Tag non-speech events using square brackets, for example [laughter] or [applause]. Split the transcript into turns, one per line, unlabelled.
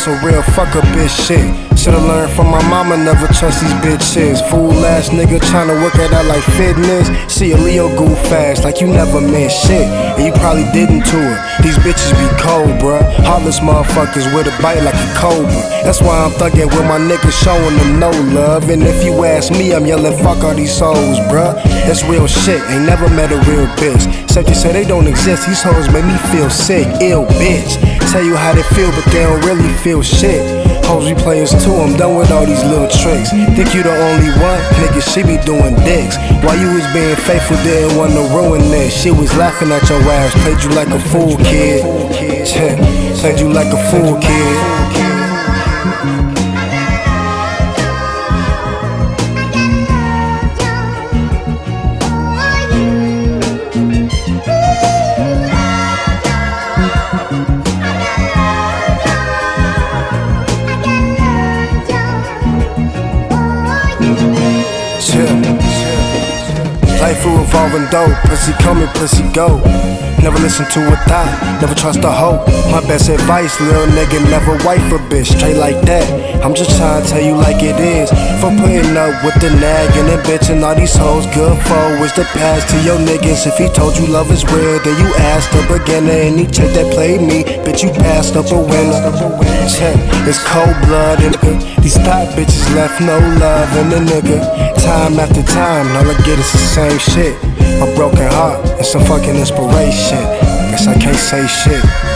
some real fuck up bitch shit. Should've learned from my mama, never trust these bitches. Fool ass nigga tryna work it out like fitness. See a Leo goof fast, like you never meant shit. And you probably didn't to her. These bitches be cold, bruh. Heartless motherfuckers with a bite like a cobra. That's why I'm thuggin' with my niggas showing them no love. And if you ask me, I'm yelling fuck all these souls, bruh. That's real shit, ain't never met a real bitch. Except you say they don't exist, these hoes make me feel sick, ill bitch. Tell you how they feel, but they don't really feel shit. Hoes be players too, I'm done with all these little tricks. Think you the only one? Nigga, she be doing dicks. While you was being faithful, didn't want to ruin this. She was laughing at your ass, played you like a fool kid. [laughs] Played you like a fool kid. Life will revolving dope, pussy coming, pussy go. Never listen to a thought, never trust a hoe. My best advice, little nigga, never wife a bitch, straight like that. I'm just trying to tell you like it is. For putting up with the nagging and bitching, all these hoes good for is the past to your niggas. If he told you love is real, then you asked the beginner. Any chick that played me, bitch, you passed up a winner. Check, it's cold blooded. These thought bitches left no love in the nigga. Time after time, all I get is the same shit. A broken heart and some fucking inspiration. Guess I can't say shit.